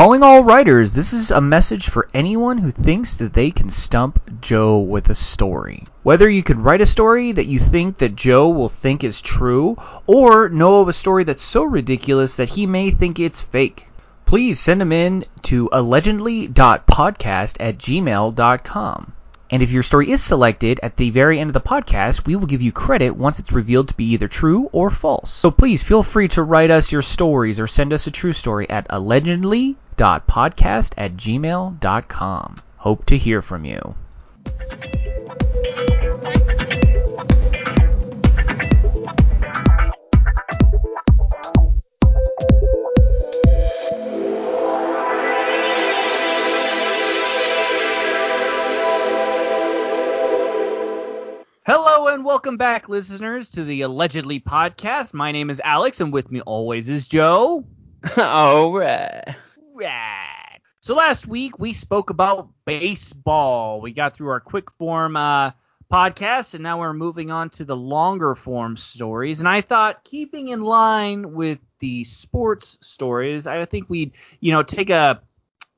Calling all writers, this is a message for anyone who thinks that they can stump Joe with a story. Whether you could write a story that you think that Joe will think is true, or know of a story that's so ridiculous that he may think it's fake, please send them in to allegedly.podcast at gmail.com. And if your story is selected at the very end of the podcast, we will give you credit once it's revealed to be either true or false. So please feel free to write us your stories or send us a true story at allegedly.podcast at gmail.com. Hope to hear from you. Hello and welcome back, listeners, to the Allegedly podcast. My name is Alex, and with me always is Joe. All right. Right. So last week we spoke about baseball. We got through our quick form uh, podcast, and now we're moving on to the longer form stories. And I thought, keeping in line with the sports stories, I think we'd, you know, take a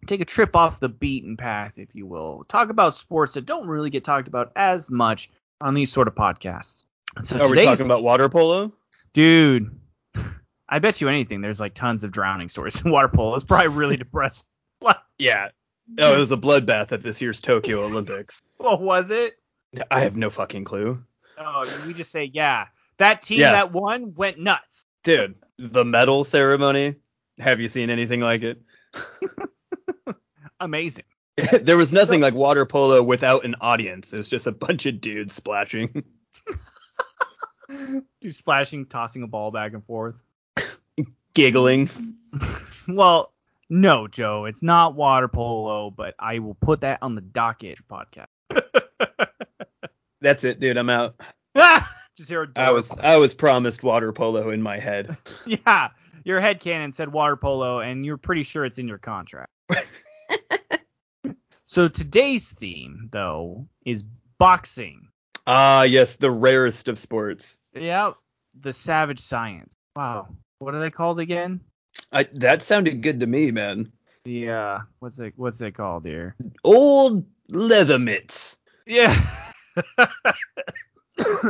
take a trip off the beaten path, if you will. Talk about sports that don't really get talked about as much on these sort of podcasts. So Are we talking about water polo? dude. I bet you anything. There's like tons of drowning stories in water polo. It's probably really depressing. Yeah. Oh, it was a bloodbath at this year's Tokyo Olympics. What was it? I have no fucking clue. Oh, we just say yeah. That team Yeah. that won went nuts. Dude, the medal ceremony. Have you seen anything like it? Amazing. there was nothing like water polo without an audience. It was just a bunch of dudes splashing. Dude splashing, tossing a ball back and forth. Giggling. Well, no, Joe, it's not water polo, but I will put that on the docket podcast. That's it, dude. I'm out. just hear a door. I was I was promised water polo in my head. Yeah, your head canon said water polo, and you're pretty sure it's in your contract. so today's theme, though, is boxing. Ah, yes, the rarest of sports. Yeah, the savage science. Wow, what are they called again? I, that sounded good to me, man. The uh, what's it what's it called here? Old leather mitts. Yeah.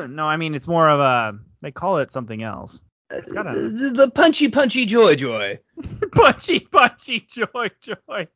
no, I mean it's more of a they call it something else. It's got a The, the punchy punchy joy joy. punchy punchy joy joy.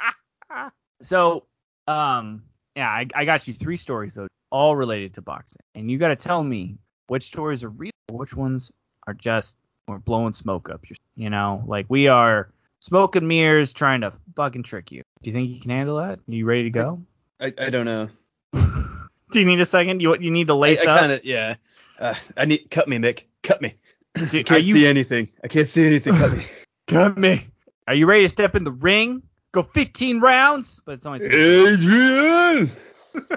so, um, yeah, I, I got you three stories though, all related to boxing, and you got to tell me which stories are real, which ones are just we're blowing smoke up your, you know, like we are smoke and mirrors trying to fucking trick you. Do you think you can handle that? Are you ready to go? I, I don't know. Do you need a second? You you need to I, lace up? kind of yeah. Uh, I need cut me, Mick. Cut me. I can't you see anything. I can't see anything. Cut me. got me? Are you ready to step in the ring? Go 15 rounds, but it's only three. Adrian.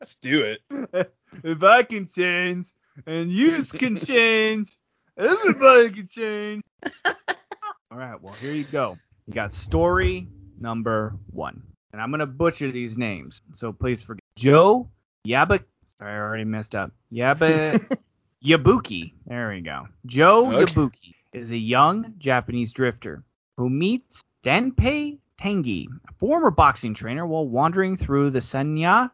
Let's do it. if I can change and you can change, everybody can change. All right, well here you go. You got story number one, and I'm gonna butcher these names, so please forgive. Joe Yaba. Sorry, I already messed up. Yaba Yabuki. There we go. Joe Okay. Yabuki is a young Japanese drifter who meets Denpei Tengi, a former boxing trainer, while wandering through the Sanya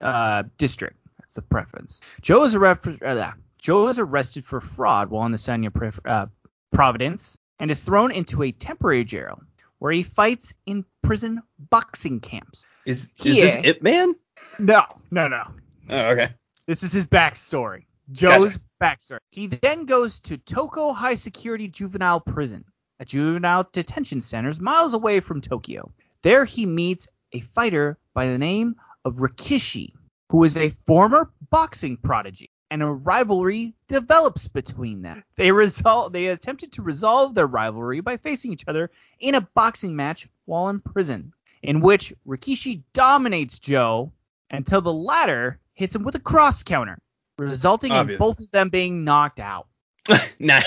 uh, district. That's the preference. Joe is, a arre- uh, Joe is arrested for fraud while in the Sanya pref- uh, Providence and is thrown into a temporary jail where he fights in prison boxing camps. Is, is Yeah. this it, man? No, no, no. Oh, okay. This is his backstory. Joe's backstory. He then goes to Toko High Security Juvenile Prison, a juvenile detention center miles away from Tokyo. There he meets a fighter by the name of Rikishi, who is a former boxing prodigy, and a rivalry develops between them. They resol- they attempted to resolve their rivalry by facing each other in a boxing match while in prison, in which Rikishi dominates Joe until the latter hits him with a cross counter, resulting Obvious. in both of them being knocked out. nah.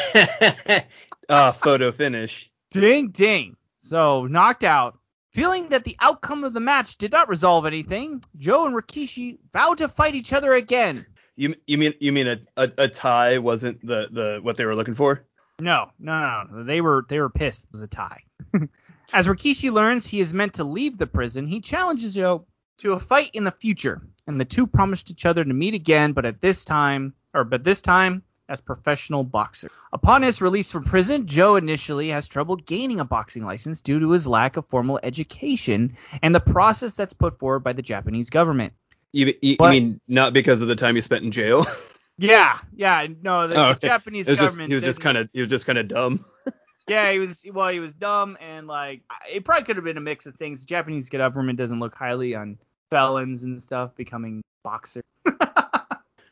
Ah, photo finish. Ding ding. So knocked out. Feeling that the outcome of the match did not resolve anything, Joe and Rikishi vowed to fight each other again. You you mean you mean a, a, a tie wasn't the, the what they were looking for? No, no, no. They were they were pissed. It was a tie. As Rikishi learns he is meant to leave the prison, he challenges Joe to a fight in the future, and the two promised each other to meet again, but at this time, or but this time as professional boxer. Upon his release from prison, Joe initially has trouble gaining a boxing license due to his lack of formal education and the process that's put forward by the Japanese government. You, you, you mean not because of the time you spent in jail? Yeah, yeah, no, the, Oh, okay. Japanese was just, government. he was just kind of he was just kind of dumb. Yeah, he was. Well, he was dumb, and like it probably could have been a mix of things. The Japanese government doesn't look highly on felons and stuff becoming boxers.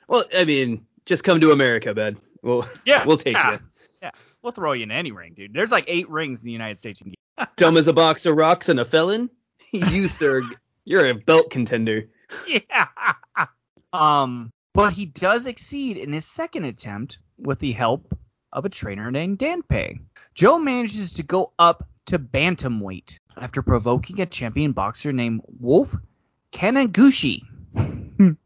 Well, I mean, just come to America, bud. We'll Yeah, we'll take yeah. you. Yeah, we'll throw you in any ring, dude. There's like eight rings in the United States. You can get. Dumb as a box of rocks and a felon. You sir, you're a belt contender. yeah. um, but he does exceed in his second attempt with the help of a trainer named Danpei. Joe manages to go up to bantamweight after provoking a champion boxer named Wolf Kanaguchi.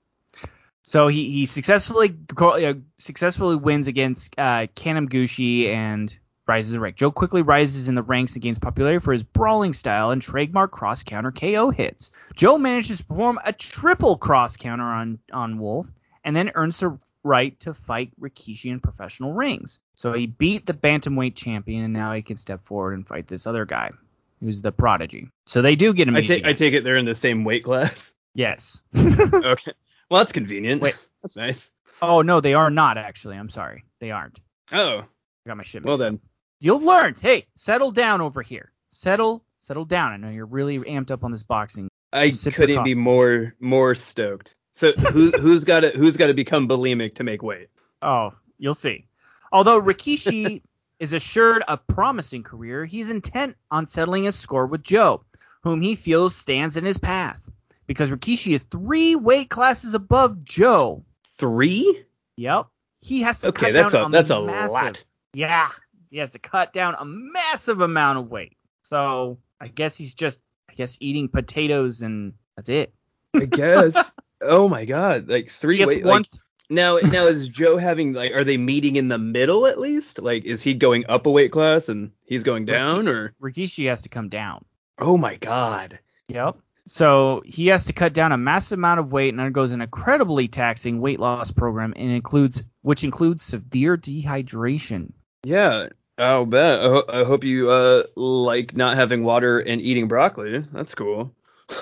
so he, he successfully uh, successfully wins against uh, Kanamaguchi and rises in rank. Joe quickly rises in the ranks and gains popularity for his brawling style and trademark cross counter KO hits. Joe manages to perform a triple cross counter on on Wolf and then earns the right to fight Rikishi in professional rings. So he beat the bantamweight champion and now he can step forward and fight this other guy who's the prodigy. So they do get him. I take I take it they're in the same weight class. yes. Okay. Well, that's convenient. Wait. That's nice. oh no, they are not actually. I'm sorry, they aren't. Oh, I got my shit. well mixed up. You'll learn. Hey, settle down over here. Settle, settle down. I know you're really amped up on this boxing. I couldn't be more more stoked. So who who's got to who's got to become bulimic to make weight? Oh, you'll see. Although Rikishi is assured a promising career, he's intent on settling his score with Joe, whom he feels stands in his path. Because Rikishi is three weight classes above Joe. Three? Yep. He has to Okay, cut that's down a a that's a massive, lot. Yeah. He has to cut down a massive amount of weight. So I guess he's just I guess eating potatoes and that's it. I guess. oh my god, like three gets weight. Like, once now now is Joe having like are they meeting in the middle at least? Like is he going up a weight class and he's going down or? Rikishi has to come down. Oh my god. Yep. So he has to cut down a massive amount of weight and undergoes an incredibly taxing weight loss program and includes which includes severe dehydration. Yeah. I'll bet. I, ho- I hope you uh like not having water and eating broccoli. That's cool.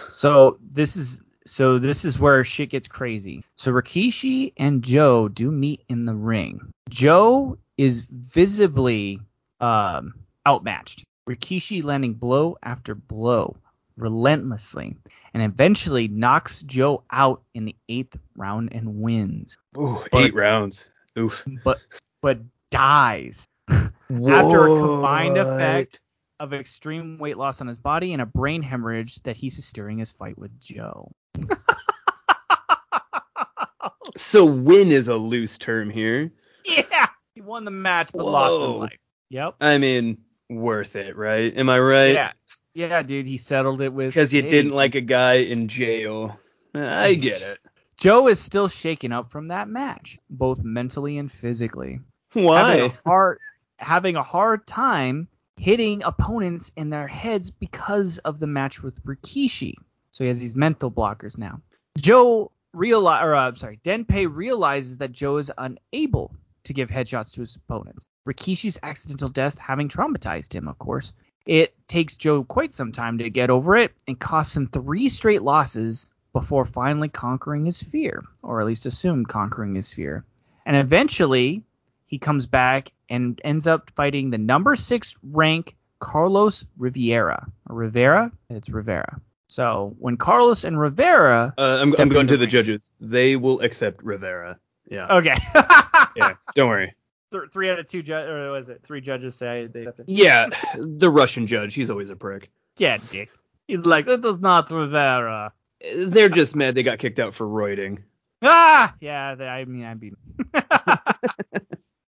So this is so this is where shit gets crazy. So Rikishi and Joe do meet in the ring. Joe is visibly um, outmatched. Rikishi landing blow after blow relentlessly and eventually knocks Joe out in the eighth round and wins. Ooh, But- eight rounds. Oof. But but dies after a combined effect of extreme weight loss on his body and a brain hemorrhage that he sustained during his fight with Joe. So win is a loose term here. Yeah, he won the match but lost in life. Yep. I mean, worth it, right? Am I right? Yeah. Yeah, dude, he settled it with Because you hey, didn't like a guy in jail. I get it. Joe is still shaken up from that match, both mentally and physically. Having Why? a hard having a hard time hitting opponents in their heads because of the match with Rikishi. So he has these mental blockers now. Joe realize or uh, I'm sorry, Denpei realizes that Joe is unable to give headshots to his opponents. Rikishi's accidental death having traumatized him, of course. It takes Joe quite some time to get over it and costs him three straight losses before finally conquering his fear, or at least assumed conquering his fear. And eventually, he comes back and ends up fighting the number six rank Carlos Rivera. Rivera? It's Rivera. So when Carlos and Rivera. Uh, I'm, I'm going to the the judges. They will accept Rivera. Yeah. Okay. Yeah. Don't worry. Th- three out of two, judges, or was it three judges say they accepted? Yeah. The Russian judge. He's always a prick. Yeah, dick. He's like, that is not Rivera. They're just mad they got kicked out for roiding. Ah, yeah. they- I mean, I beat. him.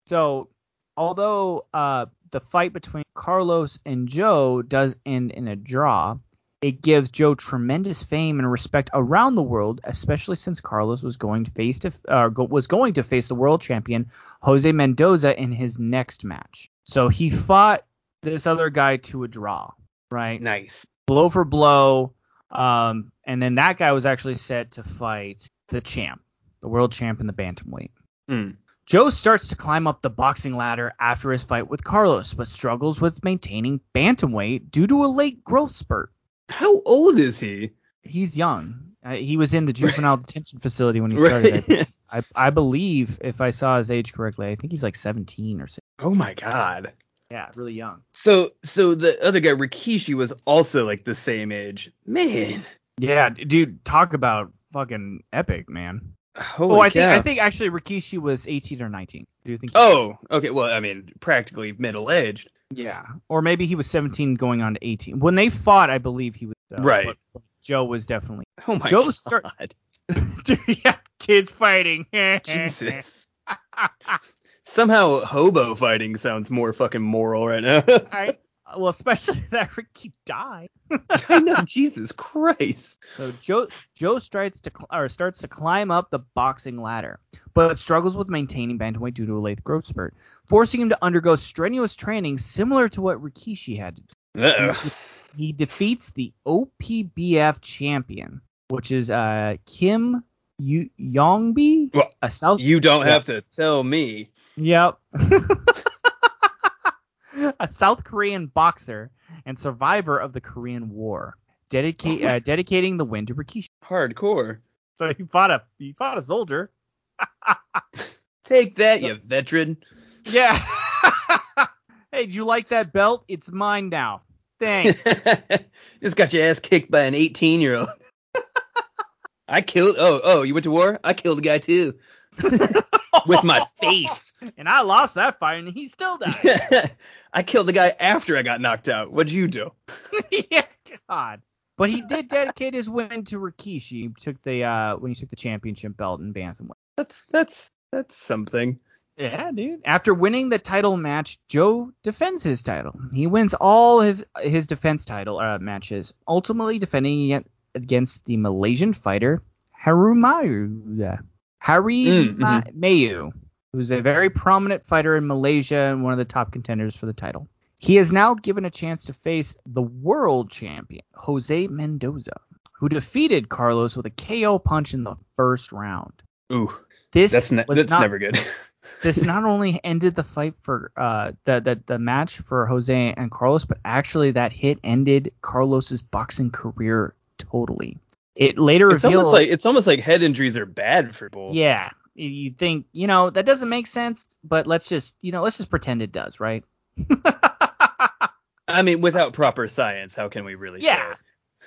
so, although uh, the fight between Carlos and Joe does end in a draw, it gives Joe tremendous fame and respect around the world, especially since Carlos was going to face to uh, go, was going to face the world champion Jose Mendoza in his next match. So he fought this other guy to a draw, right? Nice. Blow for blow. Um, and then that guy was actually set to fight the champ, the world champ in the bantamweight. Mm. Joe starts to climb up the boxing ladder after his fight with Carlos, but struggles with maintaining bantamweight due to a late growth spurt. How old is he? He's young. Uh, he was in the juvenile detention facility when he started. Right. I, I believe, if I saw his age correctly, I think he's like 17 or so. oh my god. Yeah, really young. So so the other guy Rikishi was also like the same age. Man. Yeah, dude, talk about fucking epic, man. Holy oh, I think. I think actually Rikishi was 18 or 19. Do you think? Oh, okay. Well, I mean, practically middle aged. Yeah, or maybe he was 17 going on to 18. When they fought, I believe he was. Uh, Right. Joe was definitely. Oh my Joe god. start- yeah, kids fighting. Jesus. Somehow hobo fighting sounds more fucking moral right now. I, well, especially that Ricky died. I know, Jesus Christ. So Joe Joe starts to cl- or starts to climb up the boxing ladder, but struggles with maintaining bantamweight due to a late growth spurt, forcing him to undergo strenuous training similar to what Rikishi had. to do. Uh-oh. He defeats the OPBF champion, which is uh Kim Yu- Yongbi, Well, a South. You don't Yeah. have to tell me. Yep. a South Korean boxer and survivor of the Korean War, dedicate uh, dedicating the win to Rikishi. Hardcore. So he fought a he fought a soldier. Take that, you veteran. Yeah. hey, did you like that belt? It's mine now. Thanks. Just got your ass kicked by an 18 year old. I killed. Oh, oh, you went to war? I killed a guy too. With my face. and I lost that fight, and he still died. I killed the guy after I got knocked out. What'd you do? yeah, God. But he did dedicate his win to Rikishi. He took the uh when he took the championship belt in bantamweight. That's that's that's something. Yeah, dude. After winning the title match, Joe defends his title. He wins all his his defense title uh, matches, ultimately defending against the Malaysian fighter Harumayu. Harry Mm, Ma- Mayu, who's a very prominent fighter in Malaysia and one of the top contenders for the title. He is now given a chance to face the world champion, Jose Mendoza, who defeated Carlos with a KO punch in the first round. Ooh, This that's ne- that's not, never good. this not only ended the fight for uh the, the the match for Jose and Carlos, but actually that hit ended Carlos's boxing career totally. It later it's revealed almost like it's almost like head injuries are bad for people. yeah, you- think you know that doesn't make sense, but let's just you know let's just pretend it does, right? I mean, without proper science, how can we really? Yeah.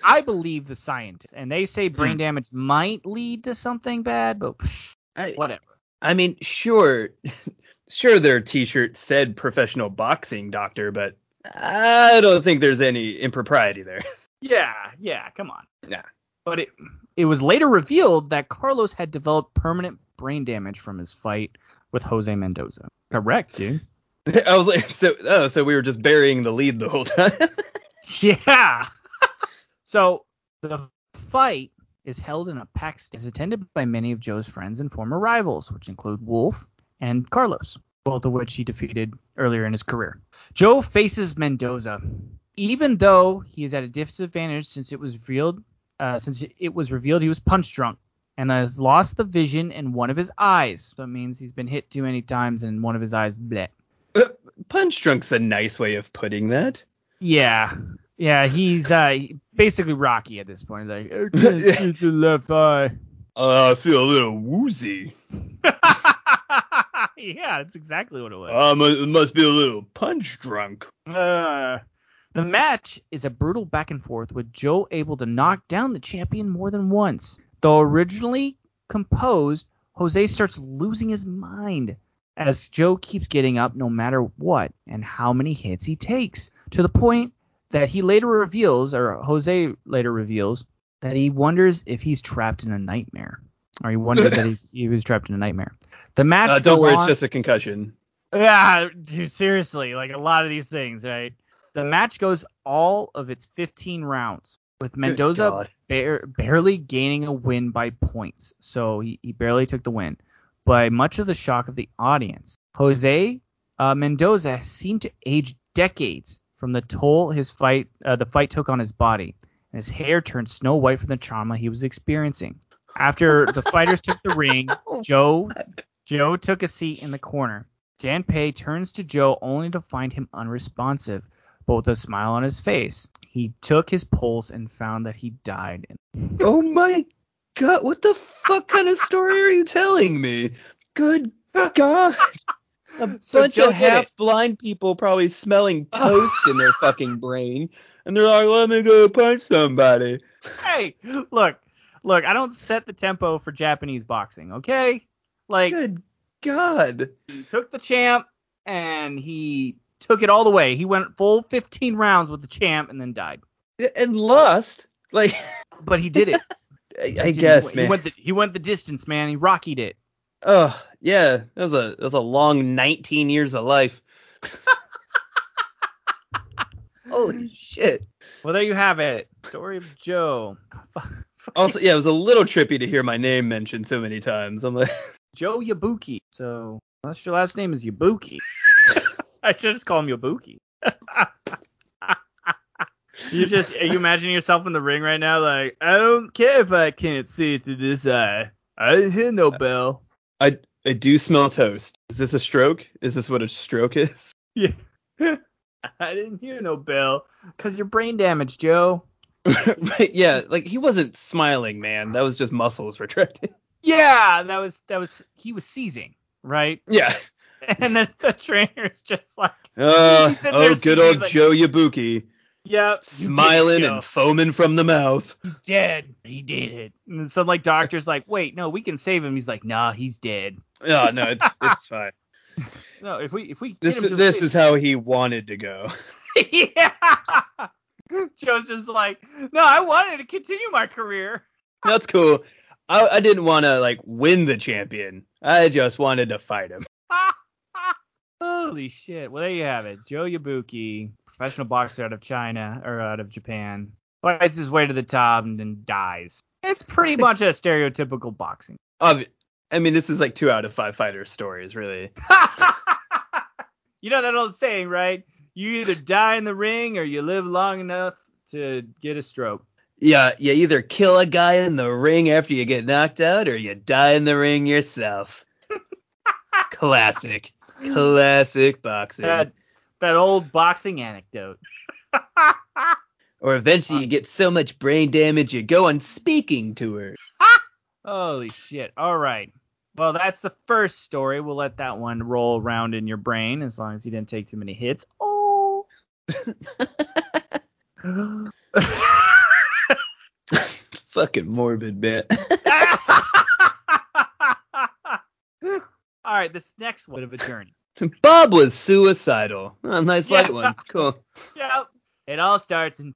I believe the scientists, and they say brain Hmm. damage might lead to something bad, but pff, I, whatever. I mean, sure, sure, their T-shirt said professional boxing doctor, but I don't think there's any impropriety there. Yeah, yeah, come on. Nah. But it it was later revealed that Carlos had developed permanent brain damage from his fight with Jose Mendoza. Correct, dude. I was like, so, oh, so we were just burying the lead the whole time. Yeah. so the fight is held in a packed stand, is attended by many of Joe's friends and former rivals, which include Wolf and Carlos, both of which he defeated earlier in his career. Joe faces Mendoza, even though he is at a disadvantage since it was revealed, uh, since it was revealed he was punch drunk and has lost the vision in one of his eyes. So it means he's been hit too many times and one of his eyes bleh. Punch drunk's a nice way of putting that. Yeah. Yeah, he's uh basically Rocky at this point. Like, I the left eye. Uh, I feel a little woozy. yeah, that's exactly what it was. Um, it must be a little punch drunk. Uh, the match is a brutal back and forth with Joe able to knock down the champion more than once. Though originally composed, Jose starts losing his mind as Joe keeps getting up no matter what and how many hits he takes, to the point that he later reveals, or Jose later reveals, that he wonders if he's trapped in a nightmare. Or he wondered that he, he was trapped in a nightmare. The match Uh, don't worry, on- it's just a concussion. yeah, dude, seriously, like a lot of these things, right? The match goes all of its 15 rounds, with Mendoza bare, barely gaining a win by points. So he, he barely took the win, by much of the shock of the audience. Jose uh, Mendoza seemed to age decades from the toll his fight uh, the fight took on his body, and his hair turned snow white from the trauma he was experiencing. After the fighters took the ring, Joe Joe took a seat in the corner. Dan Pei turns to Joe only to find him unresponsive, but with a smile on his face. He took his pulse and found that he died. Oh my god, what the fuck kind of story are you telling me? Good god. A So bunch Joe of did it. half blind people probably smelling toast in their fucking brain. And they're like, let me go punch somebody. Hey, look, look, I don't set the tempo for Japanese boxing, okay? Like Good god. he took the champ and he took it all the way. He went full 15 rounds with the champ and then died. And lost. Like, But he did it. I, He I guess, man. He went the, he went the distance, man. He rockied it. Oh, yeah. That was a that was a long 19 years of life. Holy shit. Well, there you have it. Story of Joe. Also, yeah, it was a little trippy to hear my name mentioned so many times. I'm like, Joe Yabuki. So unless your last name is Yabuki, I should just call him Yabuki. you just are you imagining yourself in the ring right now? Like I don't care if I can't see through this eye. I didn't hear no bell. I I do smell toast. Is this a stroke? Is this what a stroke is? Yeah. I didn't hear no bell because you're brain damaged, Joe. right, yeah, like he wasn't smiling, man. That was just muscles retracting. Yeah, that was that was he was seizing, right? Yeah. And then the trainer's just like, Uh, He's sitting there oh, good old like- Joe Yabuki, "Yep, smiling did it, Joe. and foaming from the mouth. he's dead. He did it." And then some like doctor's like, "Wait, no, we can save him." He's like, "Nah, he's dead." Oh no, it's it's fine. No, if we if we This to this is how he wanted to go. yeah. Joe's just like, "No, I wanted to continue my career." That's cool. I, I didn't want to like win the champion. I just wanted to fight him. Holy shit. Well, there you have it. Joe Yabuki, professional boxer out of China or out of Japan, fights his way to the top and then dies. It's pretty much a stereotypical boxing. Ob- I mean, this is like two out of five fighter stories, really. you know that old saying, right? You either die in the ring or you live long enough to get a stroke. Yeah, you either kill a guy in the ring after you get knocked out, or you die in the ring yourself. Classic, classic boxing. That that old boxing anecdote. Or eventually you get so much brain damage you go on speaking tour. Holy shit. All right. Well, that's the first story. We'll let that one roll around in your brain as long as you didn't take too many hits. Oh. Fucking morbid bit. All right, this next one bit of a journey. Bob was suicidal. Oh, nice light one. Cool. Yep. It all starts in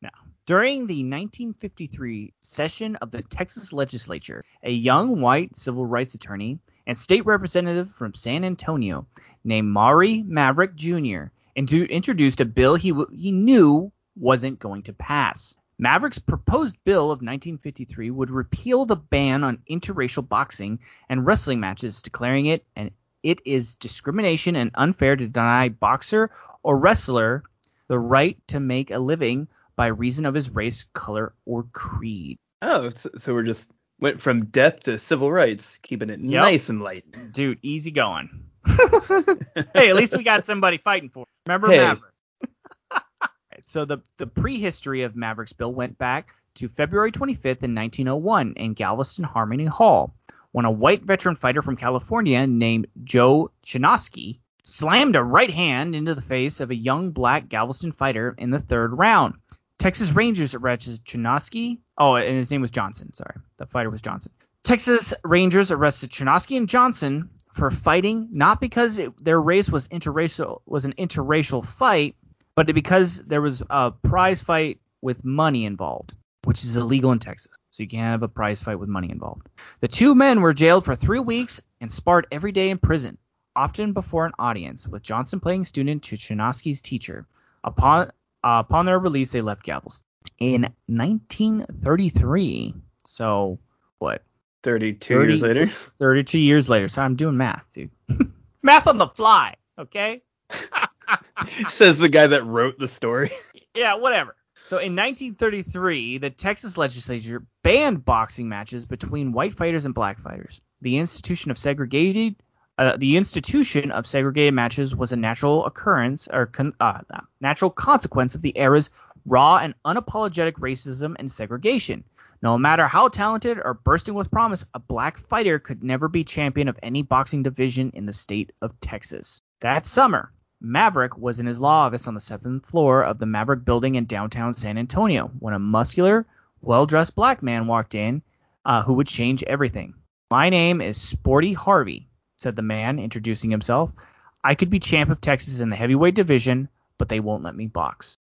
now, During the 1953 session of the Texas legislature, a young white civil rights attorney and state representative from San Antonio named Maury Maverick Jr. intu- introduced a bill he, w- he knew wasn't going to pass. Maverick's proposed bill of 1953 would repeal the ban on interracial boxing and wrestling matches, declaring it and it is discrimination and unfair to deny boxer or wrestler the right to make a living by reason of his race, color, or creed. oh, so, we're just went from death to civil rights, keeping it Yep. nice and light. Dude, easy going. hey, at least we got somebody fighting for. it. Remember Hey. Maverick? So the the prehistory of Maverick's bill went back to February 25th in 1901 in Galveston Harmony Hall, when a white veteran fighter from California named Joe Choynski slammed a right hand into the face of a young black Galveston fighter in the third round. Texas Rangers arrested Choynski. Oh, and his name was Johnson. Sorry, the fighter was Johnson. Texas Rangers arrested Choynski and Johnson for fighting not because it, their race was interracial was an interracial fight, but because there was a prize fight with money involved, which is illegal in Texas. So you can't have a prize fight with money involved. The two men were jailed for three weeks and sparred every day in prison, often before an audience, with Johnson playing student to Choynski's teacher. Upon uh, upon their release, they left Galveston. In 1933, so what? 32 30 years later. 32 years later. So I'm doing math, dude. math on the fly, okay? Says the guy that wrote the story. yeah, whatever. So in 1933, the Texas legislature banned boxing matches between white fighters and black fighters. The institution of segregated uh, the institution of segregated matches was a natural occurrence or con- uh, natural consequence of the era's raw and unapologetic racism and segregation. No matter how talented or bursting with promise, a black fighter could never be champion of any boxing division in the state of Texas. That summer, Maverick was in his law office on the seventh floor of the Maverick building in downtown San Antonio when a muscular, well dressed black man walked in uh, who would change everything. My name is Sporty Harvey, said the man, introducing himself. I could be champ of Texas in the heavyweight division, but they won't let me box.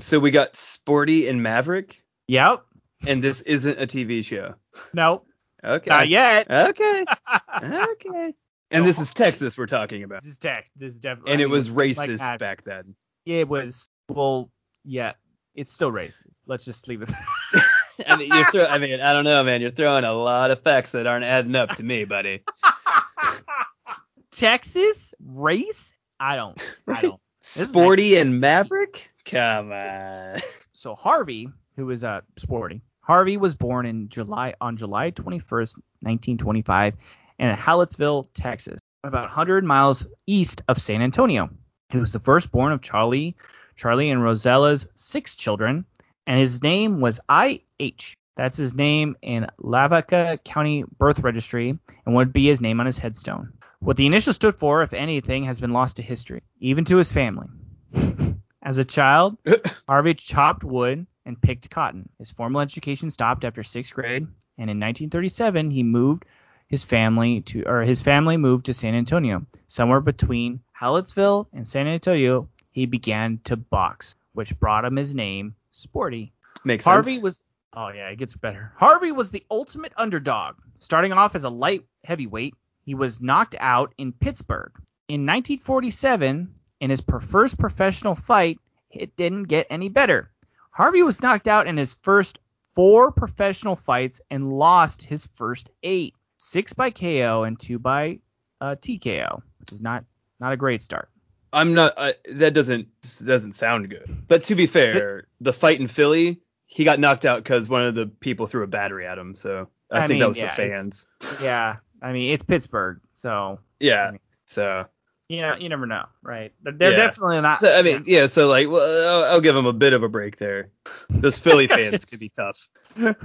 So we got Sporty and Maverick, Yep. and this isn't a TV show. Nope. Okay. Not yet. Okay. Okay. And this is Texas we're talking about. This is Texas. This is definitely. And it was like racist that. back then. It was. Well, yeah. It's still racist. Let's just leave it. I mean, you're throw, I mean, I don't know, man. You're throwing a lot of facts that aren't adding up to me, buddy. Texas race? I don't. I don't. Sporty and Maverick? Come on. So Harvey, who is uh sporty, Harvey was born in July on July 21st, 1925, in Hallettsville, Texas, about 100 miles east of San Antonio. He was the firstborn of Charlie, Charlie and Rosella's six children, and his name was I.H. That's his name in Lavaca County Birth Registry and would be his name on his headstone. What the initials stood for, if anything, has been lost to history, even to his family. As a child, Harvey chopped wood and picked cotton. His formal education stopped after sixth grade, and in 1937 he moved his family to, or his family moved to San Antonio. Somewhere between Hallettsville and San Antonio, he began to box, which brought him his name, Sporty. Makes Harvey sense. was oh yeah, it gets better. Harvey was the ultimate underdog. Starting off as a light heavyweight, he was knocked out in Pittsburgh. In 1947, in his first professional fight, it didn't get any better. Harvey was knocked out in his first four professional fights and lost his first eight, six by KO and two by uh, TKO, which is not not a great start. I'm not. Uh, that doesn't doesn't sound good. But to be fair, the fight in Philly, he got knocked out because one of the people threw a battery at him. So I, I think mean, that was yeah, the fans. Yeah, I mean it's Pittsburgh, so Yeah. I mean- So, you know you never know, right? They're, they're Yeah. definitely not. so I mean, yeah. So like, well, I'll, I'll give him a bit of a break there. Those Philly fans could be tough.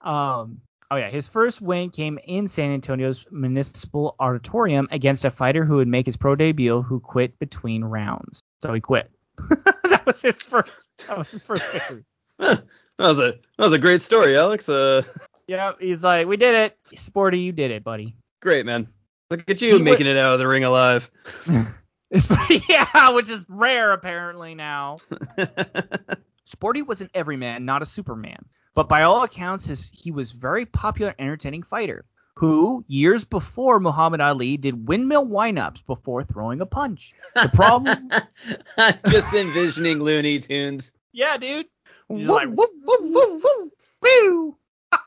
Um. Oh yeah, his first win came in San Antonio's Municipal Auditorium against a fighter who would make his pro debut, who quit between rounds. So he quit. that was his first. That was his first victory. That was a that was a great story, Alex. Uh, Yeah, he's like, we did it, Sporty, you did it, buddy. great man. Look at you He making it out of the ring alive. It's yeah, which is rare apparently now. Sporty was an everyman, not a superman. But by all accounts, his, he was very popular, entertaining fighter who, years before Muhammad Ali, did windmill windups before throwing a punch. The problem, I'm just envisioning Looney Tunes. yeah, dude. Woo, like, woo, woo, woo, woo. Woo!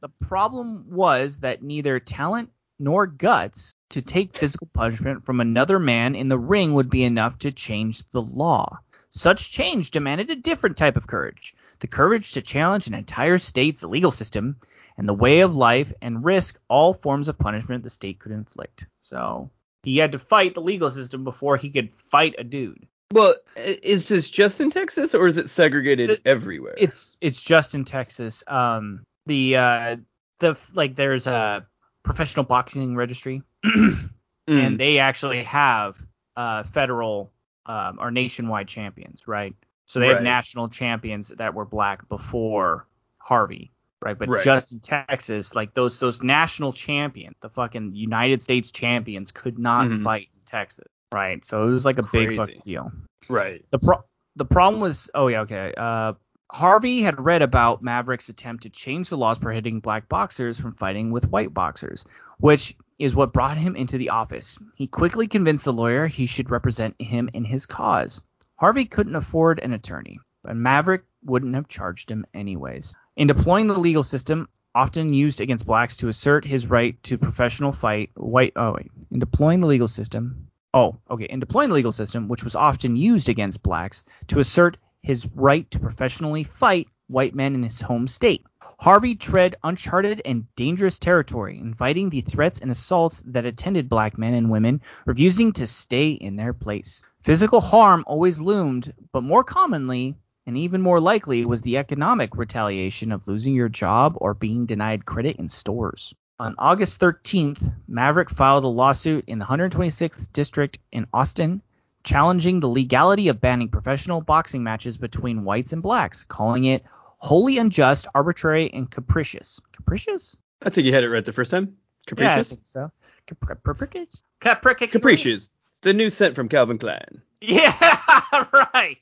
the problem was that neither talent nor guts to take physical punishment from another man in the ring would be enough to change the law. Such change demanded a different type of courage the courage to challenge an entire state's legal system and the way of life and risk all forms of punishment the state could inflict. So he had to fight the legal system before he could fight a dude. Well, is this just in Texas or is it segregated It- everywhere? It's it's just in Texas. Um, the uh, the like there's a professional boxing registry, Mm. and they actually have uh federal um, or nationwide champions, right? So they have Right. national champions that were black before Harvey, right? But Right. just in Texas, like those those national champions, the fucking United States champions, could not Mhm. fight in Texas, right? So it was like a big Crazy. fucking deal. right. The pro- the problem was oh yeah okay uh Harvey had read about Maverick's attempt to change the laws prohibiting black boxers from fighting with white boxers, which is what brought him into the office. He quickly convinced the lawyer he should represent him in his cause. Harvey couldn't afford an attorney, but Maverick wouldn't have charged him anyways. In deploying the legal system, often used against blacks to assert his right to professional fight. White. Oh wait. In deploying the legal system. Oh, okay. In deploying the legal system, which was often used against blacks to assert his right to professionally fight white men in his home state. Harvey tread uncharted and dangerous territory, inviting the threats and assaults that attended black men and women refusing to stay in their place. Physical harm always loomed, but more commonly, and even more likely, was the economic retaliation of losing your job or being denied credit in stores. On August 13th, Maverick filed a lawsuit in the 126th District in Austin challenging the legality of banning professional boxing matches between whites and blacks, calling it wholly unjust, arbitrary, and capricious. Capricious? I think you had it right the first time. Capricious? Yeah, I think so. Capricious? Capricious. Capricious. The new scent from Calvin Klein. Yeah, right.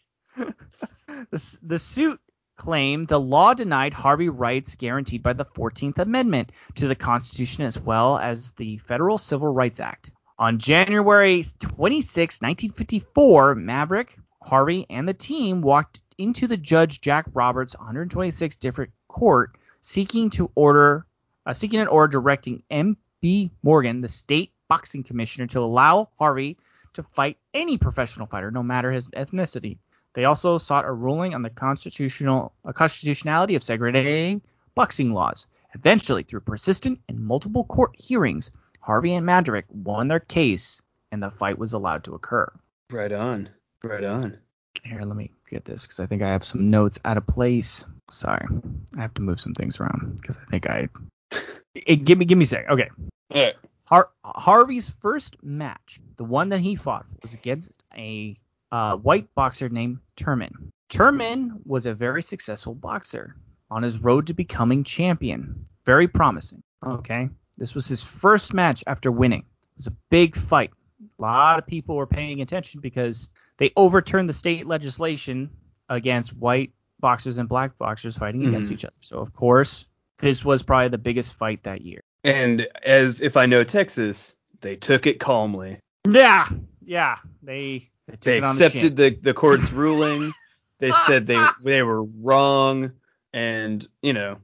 the, the suit claimed the law denied Harvey rights guaranteed by the 14th Amendment to the Constitution as well as the Federal Civil Rights Act. On January 26, 1954, Maverick, Harvey, and the team walked into the Judge Jack Roberts 126 District Court seeking to order uh, seeking an order directing M.B. Morgan, the state boxing commissioner, to allow Harvey to fight any professional fighter, no matter his ethnicity. They also sought a ruling on the constitutional constitutionality of segregating boxing laws. Eventually, through persistent and multiple court hearings, Harvey and Maverick won their case, and the fight was allowed to occur. Right on. Right on. Here, let me get this because I think I have some notes out of place. Sorry, I have to move some things around because I think I. Eh, give me, give me a sec. Okay. All right. Har- Harvey's first match, the one that he fought, was against a uh, white boxer named Turman. Turman was a very successful boxer on his road to becoming champion. Very promising. Okay. This was his first match after winning. It was a big fight. A lot of people were paying attention because they overturned the state legislation against white boxers and black boxers fighting against Mhm. each other. So, of course, this was probably the biggest fight that year. And as if I know Texas, they took it calmly. Yeah, yeah. They they They on the accepted the, the court's ruling. They said they they were wrong, and you know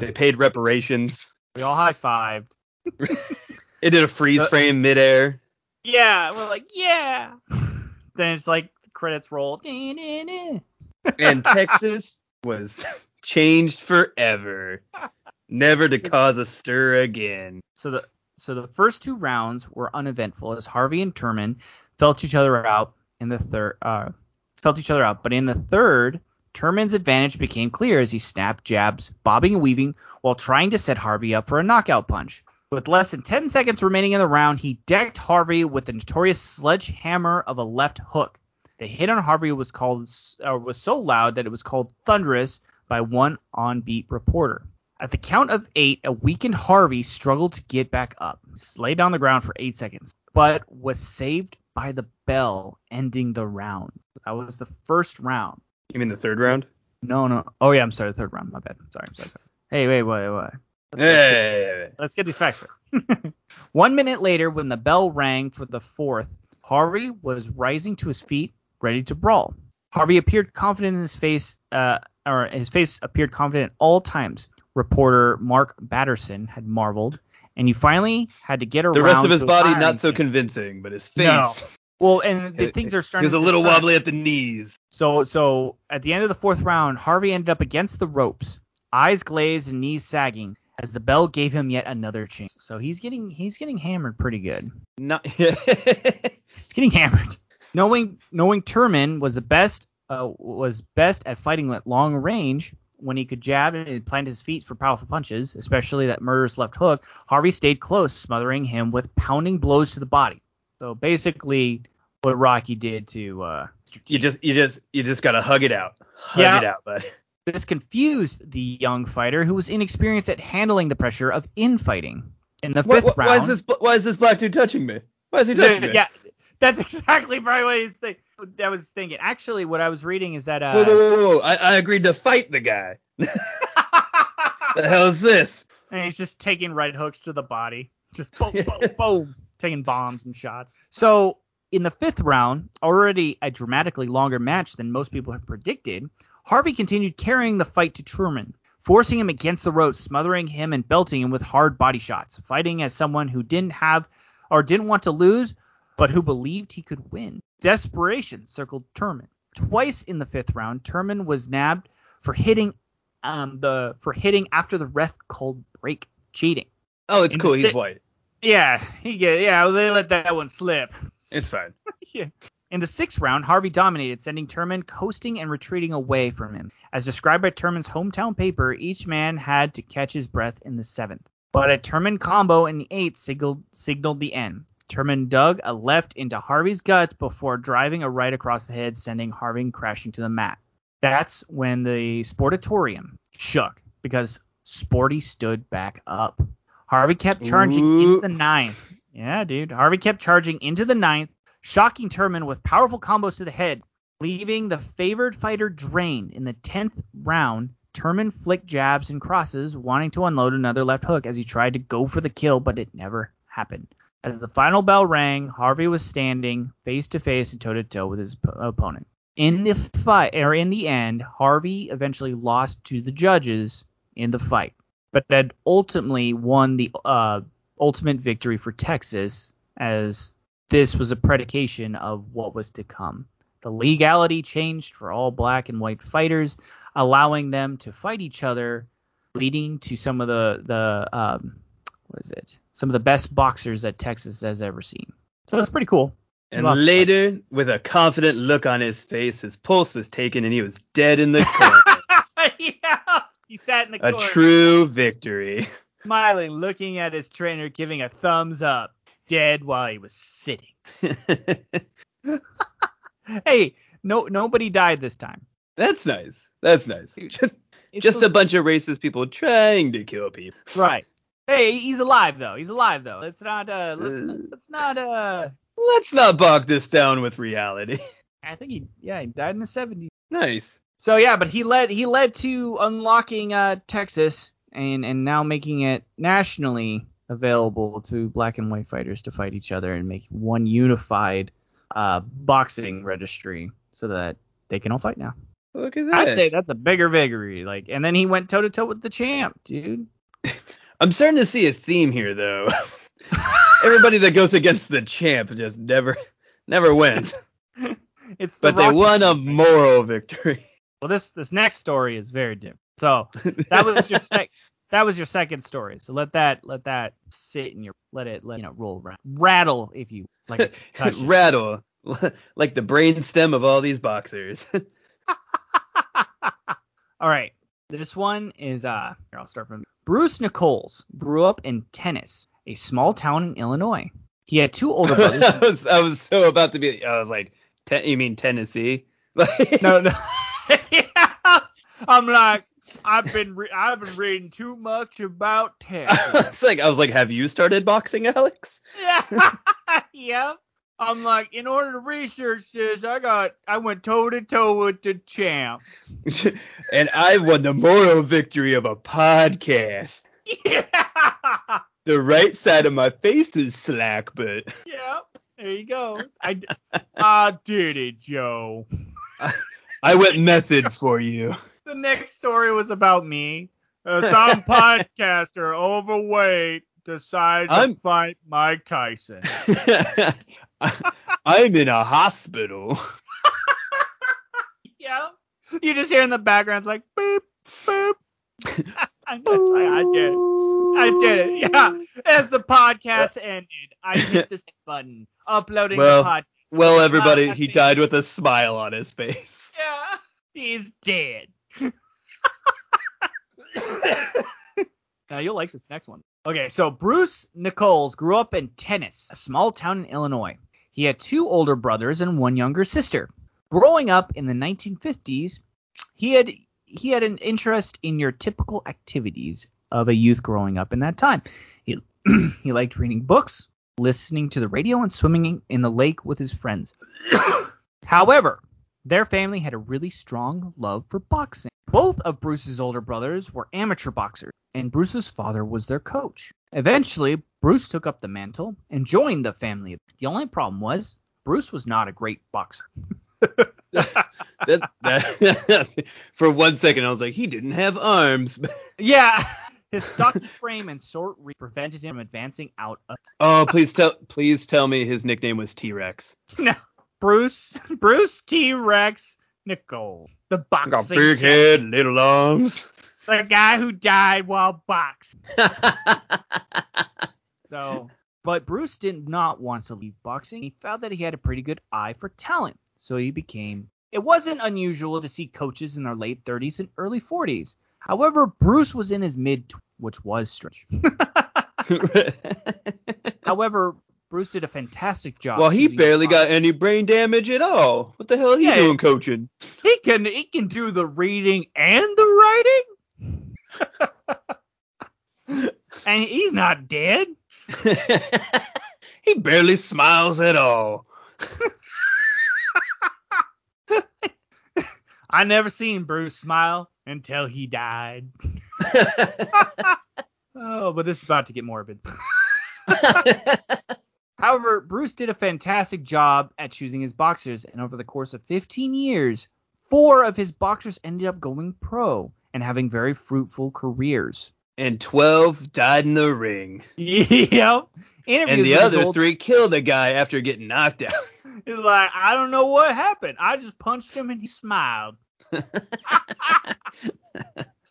they paid reparations. We all high fived. It did a freeze Uh, frame midair. Yeah, we're like, yeah. Then it's like credits roll. And Texas was changed forever, never to cause a stir again. So the so the first two rounds were uneventful as Harvey and Turman felt each other out in the third. Uh, felt each other out, but in the third, Turman's advantage became clear as he snapped jabs, bobbing and weaving, while trying to set Harvey up for a knockout punch. With less than 10 seconds remaining in the round, he decked Harvey with the notorious sledgehammer of a left hook. The hit on Harvey was called uh, was so loud that it was called thunderous by one on-beat reporter. At the count of eight, a weakened Harvey struggled to get back up, laid on the ground for eight seconds, but was saved by the bell, ending the round. That was the first round. You mean the third round? No, no. Oh yeah, I'm sorry, the third round. My bad. I'm Sorry, sorry, sorry. Hey, wait, wait, wait. Let's, let's get- let's get these facts straight. One minute later, when the bell rang for the fourth, Harvey was rising to his feet, ready to brawl. Harvey appeared confident in his face, uh, or his face appeared confident at all times. Reporter Mark Batterson had marveled, and you finally had to get around. The rest of his body not so convincing, but his face. No. Well, and the things are starting. He was a little wobbly at the knees. So so at the end of the fourth round, Harvey ended up against the ropes, eyes glazed and knees sagging, as the bell gave him yet another chance. So he's getting he's getting hammered pretty good. Not. He's getting hammered. Knowing knowing Turman was the best uh, was best at fighting at long range when he could jab and plant his feet for powerful punches, especially that murderous left hook. Harvey stayed close, smothering him with pounding blows to the body. So basically, what Rocky did to uh, you just you just you just gotta hug it out. Hug Yeah. it out, bud. This confused the young fighter who was inexperienced at handling the pressure of infighting. In the fifth round, why is this why is this black dude touching me? Why is he touching me? yeah, that's exactly probably what he's think- I was thinking. Actually, what I was reading is that uh, Whoa, whoa, whoa, whoa! I, I agreed to fight the guy. The hell is this? and he's just taking right hooks to the body, just boom, boom, boom, taking bombs and shots. So in the fifth round, already a dramatically longer match than most people had predicted, Harvey continued carrying the fight to Turman. forcing him against the ropes, smothering him and belting him with hard body shots, fighting as someone who didn't have or didn't want to lose, but who believed he could win. Desperation circled Turman. Twice in the fifth round, Turman was nabbed for hitting um, the for hitting after the ref called break cheating. Oh, it's In cool. the He's si- white. Yeah, he get yeah, they let that one slip. It's fine. Yeah. In the sixth round, Harvey dominated, sending Turman coasting and retreating away from him. As described by Turman's hometown paper, each man had to catch his breath in the seventh. But a Turman combo in the eighth signaled, signaled the end. Turman dug a left into Harvey's guts before driving a right across the head, sending Harvey crashing to the mat. That's when the sportatorium shook because Sporty stood back up. Harvey kept charging Ooh. into the ninth. Yeah, dude. Harvey kept charging into the ninth, shocking Turman with powerful combos to the head, leaving the favored fighter drained. In the tenth round, Turman flicked jabs and crosses, wanting to unload another left hook as he tried to go for the kill, but it never happened. As the final bell rang, Harvey was standing face to face and toe to toe with his opponent. In the fight, or in the end, Harvey eventually lost to the judges in the fight, but had ultimately won the uh, ultimate victory for Texas, as this was a predication of what was to come. The legality changed for all black and white fighters, allowing them to fight each other, leading to some of the the um, what is it? Some of the best boxers that Texas has ever seen. So that's pretty cool. And lost the fight. later, with a confident look on his face, his pulse was taken and he was dead in the corner. yeah, he sat in the a corner, true victory. smiling, looking at his trainer, giving a thumbs up, dead while he was sitting. Hey, no, nobody died this time. That's nice. That's nice. Dude, Just, just a bunch of racist people trying to kill people. right. Hey, he's alive though. He's alive though. Let's not. Uh, let's, Uh. let's not. Uh, Let's not bog this down with reality. I think he. Yeah, he died in the 70s. nice. So yeah, but he led he led to unlocking uh, Texas and and now making it nationally available to black and white fighters to fight each other and make one unified uh, boxing registry so that they can all fight now. Look at that. I'd say that's a bigger victory. Like, and then he went toe to toe with the champ, dude. I'm starting to see a theme here, though. Everybody that goes against the champ just never, never wins. It's the But they won a moral victory. Well, this this next story is very different. So that was your sec that was your second story. So let that let that sit in your let it let you know roll around rattle if you like rattle like the brainstem of all these boxers. All right. This one is uh here I'll start from Bruce Nichols grew up in Tennis, a small town in Illinois. He had two older brothers. I, was, I was so about to be. I was like, "Ten- you mean Tennessee? No, no. yeah. I'm like I've been re- I've been reading too much about tennis. it's like I was like, have you started boxing, Alex? Yeah. yep. I'm like, in order to research this, I got, I went toe to toe with the champ. and I won the moral victory of a podcast. Yeah. The right side of my face is slack, but Yep. There you go. I, I did it, Joe. I went method for you. The next story was about me. Uh, some podcaster overweight decides I'm- to fight Mike Tyson. I'm in a hospital. Yeah. You just hear in the background, it's like boop, boop. I, I did it. I did it. Yeah. As the podcast ended, I hit this button, uploading Well, the podcast. Well, everybody, he died with a smile on his face. Yeah. He's dead. now you'll like this next one. Okay, so Bruce Nichols grew up in Tennis, a small town in Illinois. He had two older brothers and one younger sister. Growing up in the 1950s, he had he had an interest in your typical activities of a youth growing up in that time. He he liked reading books, listening to the radio, and swimming in the lake with his friends. However, their family had a really strong love for boxing. Both of Bruce's older brothers were amateur boxers, and Bruce's father was their coach. Eventually, Bruce took up the mantle and joined the family. The only problem was, Bruce was not a great boxer. That, that, for one second, I was like, he didn't have arms. yeah. His stocky frame and short reach prevented him from advancing out of. oh, please tell, please tell me his nickname was T Rex. No. Bruce, Bruce T Rex Nicole, the boxing, Got big head, little arms. the guy who died while boxing. So, but Bruce did not want to leave boxing. He felt that he had a pretty good eye for talent, so he became. It wasn't unusual to see coaches in their late 30s and early 40s. However, Bruce was in his mid, which was strange. However, Bruce did a fantastic job. well, he barely got any brain damage at all. What the hell are he Yeah. doing coaching? He can he can do the reading and the writing, and he's not dead. he barely smiles at all. I never seen Bruce smile until he died. Oh, but this is about to get morbid. However, Bruce did a fantastic job at choosing his boxers, and over the course of 15 years, four of his boxers ended up going pro and having very fruitful careers. and 12 died in the ring. yep. Interviews And the other old- three killed a guy after getting knocked out. He's like, I don't know what happened. I just punched him and he smiled.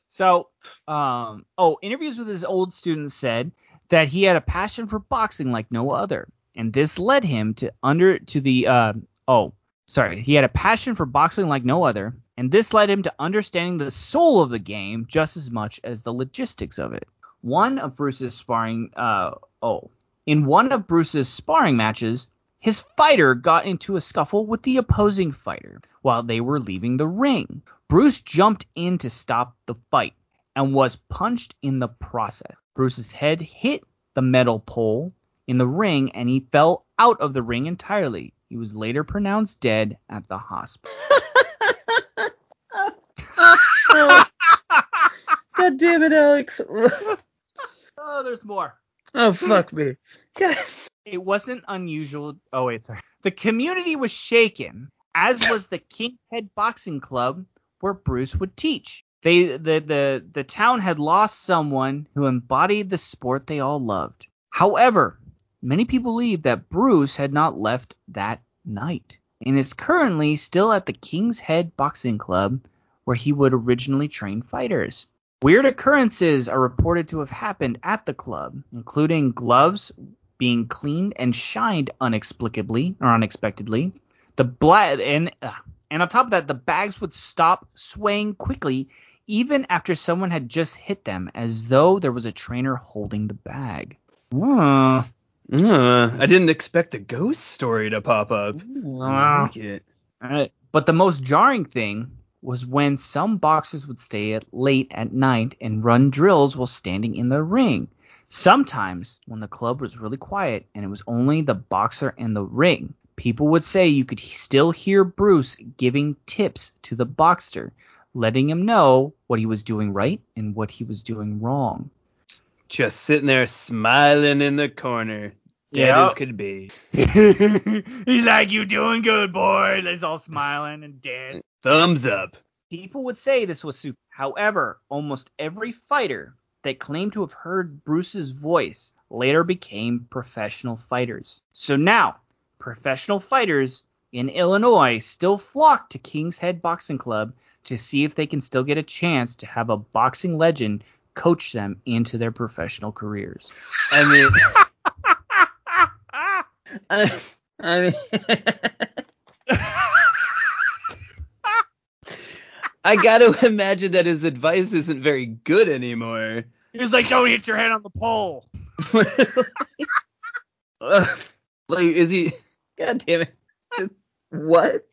So, um, oh, interviews with his old students said that he had a passion for boxing like no other, and this led him to under to the uh, oh, sorry, he had a passion for boxing like no other, and this led him to understanding the soul of the game just as much as the logistics of it. One of Bruce's sparring, uh, oh, in one of Bruce's sparring matches, his fighter got into a scuffle with the opposing fighter while they were leaving the ring. Bruce jumped in to stop the fight and was punched in the process. Bruce's head hit the metal pole in the ring and he fell out of the ring entirely. He was later pronounced dead at the hospital. God damn it, Alex. Oh, there's more. oh, fuck me. It wasn't unusual. Oh, wait, sorry. The community was shaken, as was the King's Head Boxing Club where Bruce would teach. They the, the the town had lost someone who embodied the sport they all loved. However, many people believe that Bruce had not left that night and is currently still at the King's Head Boxing Club where he would originally train fighters. Weird occurrences are reported to have happened at the club, including gloves being cleaned and shined inexplicably or unexpectedly. The blood and uh, and on top of that, the bags would stop swaying quickly even after someone had just hit them, as though there was a trainer holding the bag. Uh, Uh, I didn't expect a ghost story to pop up. I like it. Alright. But the most jarring thing was when some boxers would stay at late at night and run drills while standing in the ring. Sometimes, when the club was really quiet and it was only the boxer and the ring, people would say you could still hear Bruce giving tips to the boxer, letting him know what he was doing right and what he was doing wrong. Just sitting there smiling in the corner. Dead Yep. as could be. He's like, "You doing good, boy?" He's all smiling and dead. Thumbs up. People would say this was super. However, almost every fighter that claimed to have heard Bruce's voice later became professional fighters. So now, professional fighters in Illinois still flock to King's Head Boxing Club to see if they can still get a chance to have a boxing legend coach them into their professional careers. I mean, I, I mean, I got to imagine that his advice isn't very good anymore. He was like, "Don't hit your head on the pole." Ugh. like, is he? God damn it! Just, what?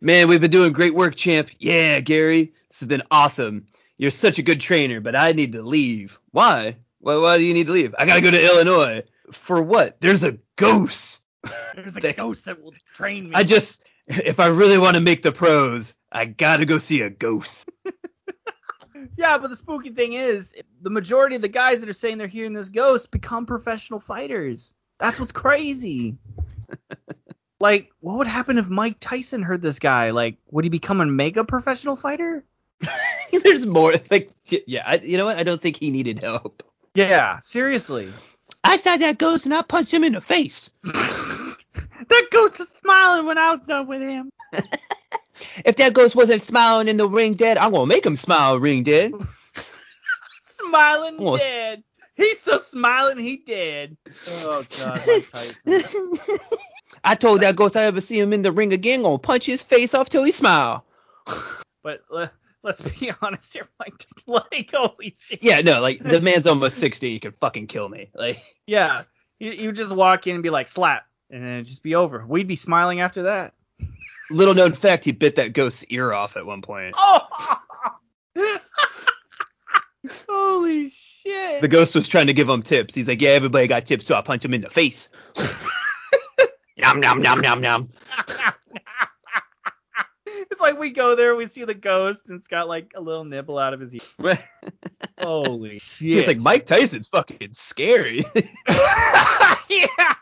Man, we've been doing great work, champ. Yeah, Gary, this has been awesome. You're such a good trainer, but I need to leave. Why? Why, why do you need to leave? I gotta go to Illinois. For what? There's a ghost. There's a Thank- ghost that will train me. I just, if I really want to make the pros, I gotta go see a ghost. Yeah, but the spooky thing is, the majority of the guys that are saying they're hearing this ghost become professional fighters. That's what's crazy. Like, what would happen if Mike Tyson heard this guy? Like, would he become a mega professional fighter? There's more. Like, yeah, I, you know what? I don't think he needed help. Yeah, seriously. I saw that ghost and I punched him in the face. that ghost is smiling when I was done with him. If that ghost wasn't smiling in the ring dead, I'm gonna make him smile ring dead. Smiling Oh. dead. He's so smiling he dead. Oh god, Mike Tyson. I told that ghost I ever see him in the ring again, gonna punch his face off till he smile. But le- let's be honest here, Mike. Just like holy shit. Yeah, no, like the man's almost 60, he could fucking kill me. Like, Yeah. You, you just walk in and be like slap, and then it'd just be over. We'd be smiling after that. little known fact, he bit that ghost's ear off at one point. Oh. holy shit. The ghost was trying to give him tips. He's like, yeah, everybody got tips, so I punch him in the face. Yum, yum, yum, yum, yum. It's like we go there, we see the ghost, and it's got like a little nibble out of his ear. Holy shit. He's like, Mike Tyson's fucking scary. yeah.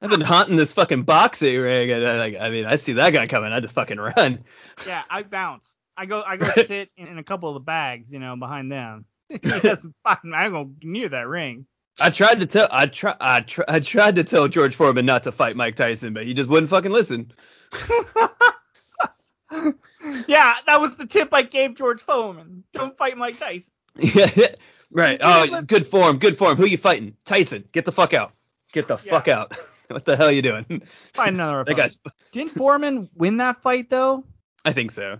I've been haunting this fucking boxing ring, and I, like, I mean, I see that guy coming, I just fucking run. Yeah, I bounce. I go I go sit in, in a couple of the bags, you know, behind them. yes, fucking I don't go near that ring. I tried to tell, I try, I, try, I tried to tell George Foreman not to fight Mike Tyson, but he just wouldn't fucking listen. Yeah, that was the tip I gave George Foreman. Don't fight Mike Tyson. Yeah, right. Oh, good form, good form. Who you fighting? Tyson. Get the fuck out. Get the Yeah. fuck out. what the hell are you doing? Find another opponent. guy's. Didn't Foreman win that fight though? I think so.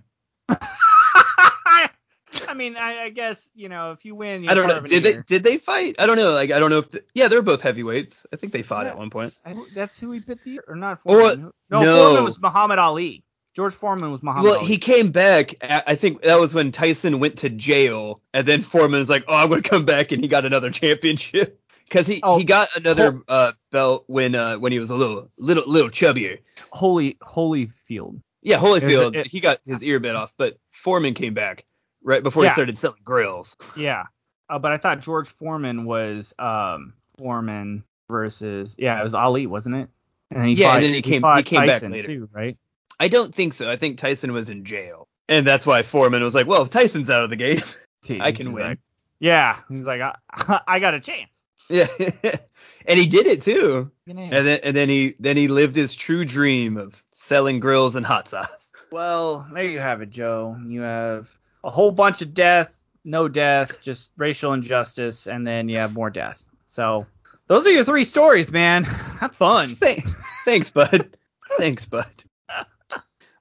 I mean, I, I guess you know if you win, you're I don't know. Did they did they fight? I don't know. Like I don't know if the, yeah, they're both heavyweights. I think they fought Yeah. at one point. I, that's who he bit the or not Or- no, no. Foreman was Muhammad Ali. George Foreman was Muhammad Well, Ali. he came back. I think that was when Tyson went to jail, and then Foreman was like, "Oh, I'm gonna come back," and he got another championship because he Oh, he got another uh, belt when uh when he was a little little little chubbier. Holy Holyfield. Yeah, Holyfield, it- he got his ear bit off, but Foreman came back right before Yeah. he started selling grills. Yeah, uh, but I thought George Foreman was um Foreman versus yeah it was Ali wasn't it? And he Yeah, fought, and then he came- he came back Tyson later. too, right? I don't think so. I think Tyson was in jail, and that's why Foreman was like, "Well, if Tyson's out of the game, I can win." like- yeah, he's like I, I got a chance. yeah, and he did it too. And then and then he then he lived his true dream of selling grills and hot sauce. Well, there you have it, Joe. You have a whole bunch of death, no death, just racial injustice, and then you have more death. So those are your three stories, man. Have fun. Thanks, thanks, bud. Thanks, bud.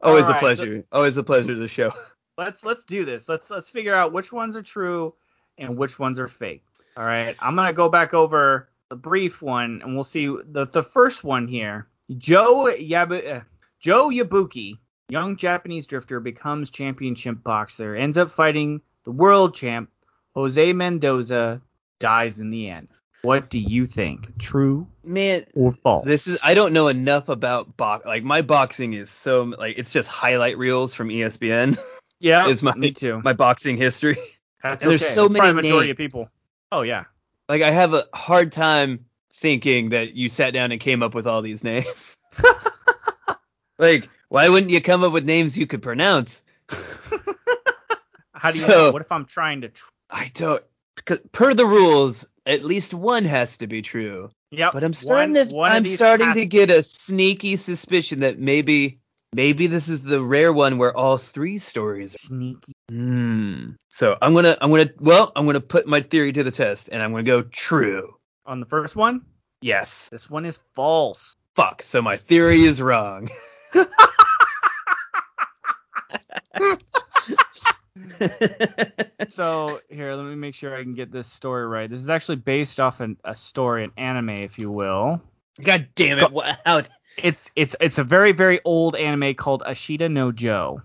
Always All a right, pleasure. Always a pleasure to the show. Let's let's do this. Let's let's figure out which ones are true and which ones are fake. All right. I'm gonna go back over the brief one, and we'll see the the first one here. Joe Yabu, uh, Joe Yabuki, young Japanese drifter, becomes championship boxer, ends up fighting the world champ Jose Mendoza, dies in the end. What do you think? True Man, or false? this is I don't know enough about box. Like my boxing is so like it's just highlight reels from ESPN. yeah, is my- me too. my boxing history. That's and there's so That's many the majority of names. people. Oh yeah. Like I have a hard time thinking that you sat down and came up with all these names. like, why wouldn't you come up with names you could pronounce? How do you So- know? What if I'm trying to? Tr- I don't. 'cause Per the rules, at least one has to be true. yep. But I'm starting one, to one I'm starting to get a sneaky suspicion that maybe maybe this is the rare one where all three stories. Are, sneaky. hmm. So I'm gonna I'm gonna well I'm gonna put my theory to the test and I'm gonna go true. On the first one, Yes. this one is false. Fuck. So my theory is wrong. So here, let me make sure I can get this story right. This is actually based off an, a story, an anime, if you will. God damn it! What, how, It's it's it's a very very old anime called Ashita no Joe,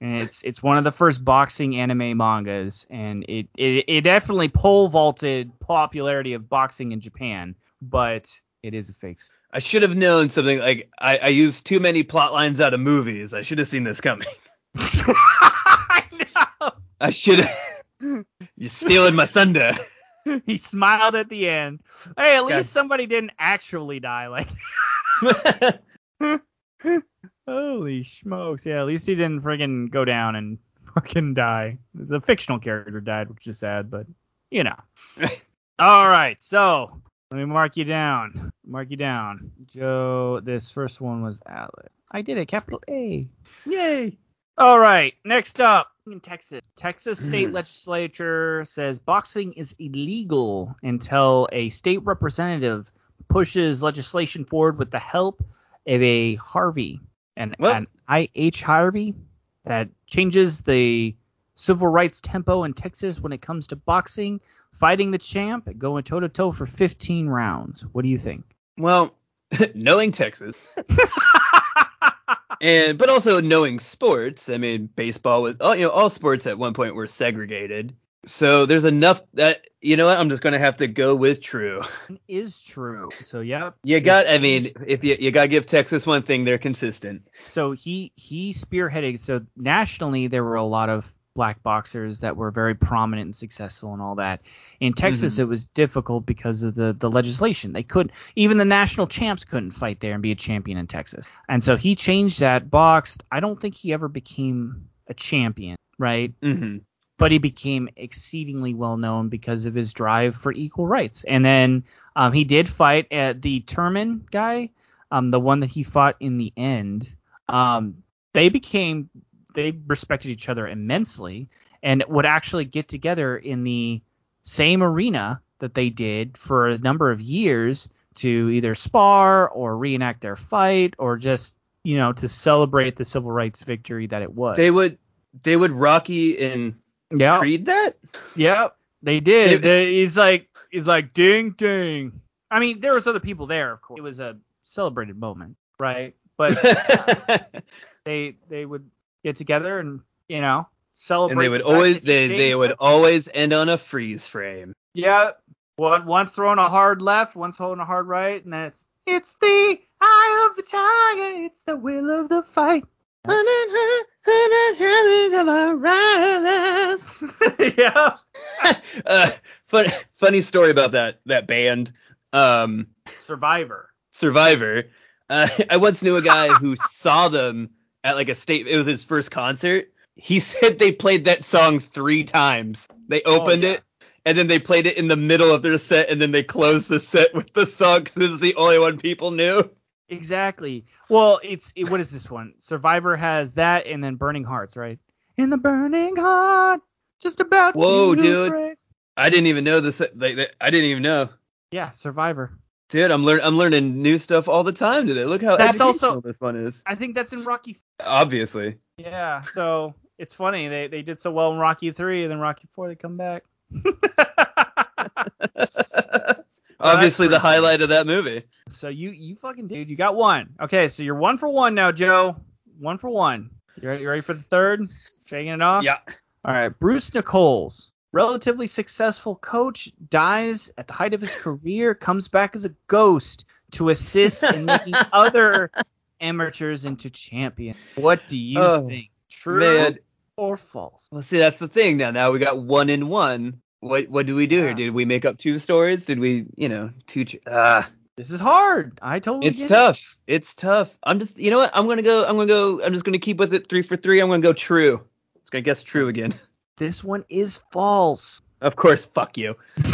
and it's it's one of the first boxing anime mangas, and it it, it definitely pole vaulted popularity of boxing in Japan, but it is a fake. story. I should have known something like I, I used too many plot lines out of movies. I should have seen this coming. I know. I should have. You're stealing my thunder. He smiled at the end. Hey, at God. least somebody didn't actually die. Like, Holy smokes! Yeah, at least he didn't friggin' go down and fucking die. The fictional character died, which is sad, but you know. All right, so let me mark you down. Mark you down, Joe. This first one was Alex. I did it, capital A. Yay. All right, next up in Texas. Texas state legislature says boxing is illegal until a state representative pushes legislation forward with the help of a Harvey, an, an I.H. Harvey, that changes the civil rights tempo in Texas when it comes to boxing, fighting the champ, going toe to toe for 15 rounds. What do you think? Well, knowing Texas and but also knowing sports, I mean baseball was all you know all sports at one point were segregated. So there's enough that you know what I'm just gonna have to go with true. Is true. So yeah, You got I mean if you you gotta give Texas one thing, they're consistent. so he he spearheaded so nationally there were a lot of black boxers that were very prominent and successful and all that in texas Mhm. it was difficult because of the the legislation they couldn't even the national champs couldn't fight there and be a champion in texas and so he changed that boxed i don't think he ever became a champion right Mm-hmm. but he became exceedingly well known because of his drive for equal rights. And then um, he did fight at the Turman guy, um, the one that he fought in the end. Um, they became they respected each other immensely and would actually get together in the same arena that they did for a number of years to either spar or reenact their fight or just you know to celebrate the civil rights victory that it was. They would they would Rocky and yeah. Creed that? Yep, they did. They- he's like, he's like, ding, ding. I mean, there was other people there, of course. It was a celebrated moment, right? But uh, they they would get together and you know celebrate. and they would the always they, they would it. always end on a freeze frame. Yeah, one once throwing a hard left, once holding a hard right, and then it's it's the eye of the tiger, it's the will of the fight. yeah. uh, fun, funny story about that that band, um, Survivor. Survivor. Uh, I once knew a guy who saw them at like a state. It was his first concert. He said they played that song three times. They oh, opened yeah. it. And then they played it in the middle of their set, and then they closed the set with the song because it was the only one people knew. Exactly. Well, it's it, what is this one? Survivor has that and then Burning Hearts, right? In the burning heart, just about Whoa, to dude. break. I didn't even know this. They- I didn't even know. Yeah, Survivor. Dude, I'm learning. I'm learning new stuff all the time today. Look how That's also- this one is. I think that's in Rocky. Obviously. Yeah, so it's funny they they did so well in Rocky three, and then Rocky four they come back. Obviously, the highlight of that movie. so you you fucking dude, you got one. Okay, so you're one for one now, Joe. One for one. You ready, you ready for the third? Shaking it off. Yeah. All right, Bruce Nichols, relatively successful coach, dies at the height of his career, comes back as a ghost to assist in making other amateurs into champions. What do you Oh, think? True Man, or false? well, see, that's the thing. Now, now we got one in one. What what do we do Yeah. here? Did we make up two stories? Did we, you know, two? Ah, This is hard. I totally it's get it. tough. It's tough. I'm just, you know what? I'm gonna go. I'm gonna go. I'm just gonna keep with it. Three for three. I'm gonna go true. Just gonna guess true again. This one is false. Of course. Fuck you.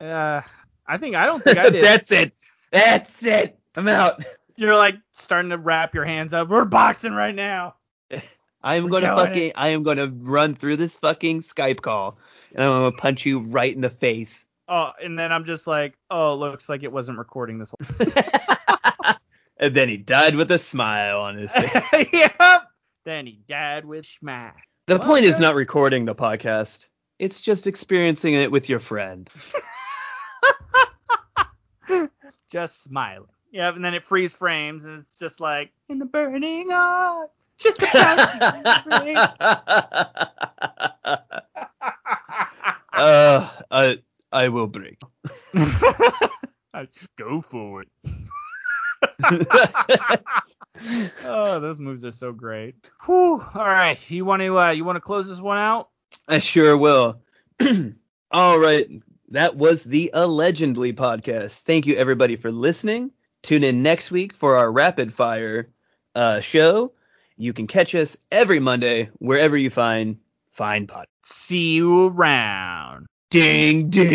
Uh, I think I don't think I did. that's it. That's it. I'm out. You're like starting to wrap your hands up. We're boxing right now. I am We're gonna fucking. I am gonna run through this fucking Skype call, and I'm gonna punch you right in the face. Oh, and then I'm just like, oh, looks like it wasn't recording this whole. and then he died with a smile on his face. yep. Then he died with smack. The Well, point is not recording the podcast. It's just experiencing it with your friend. Just smiling. Yep. And then it freeze frames, and it's just like in the burning heart, just about to uh, I I will break. Go for it. Oh, those moves are so great. Whew. All right, you want to uh, you want to close this one out? I sure will. All right. That was the Allegedly podcast. Thank you, everybody, for listening. Tune in next week for our rapid fire uh, show. You can catch us every Monday wherever you find fine pod. See you around. Ding ding.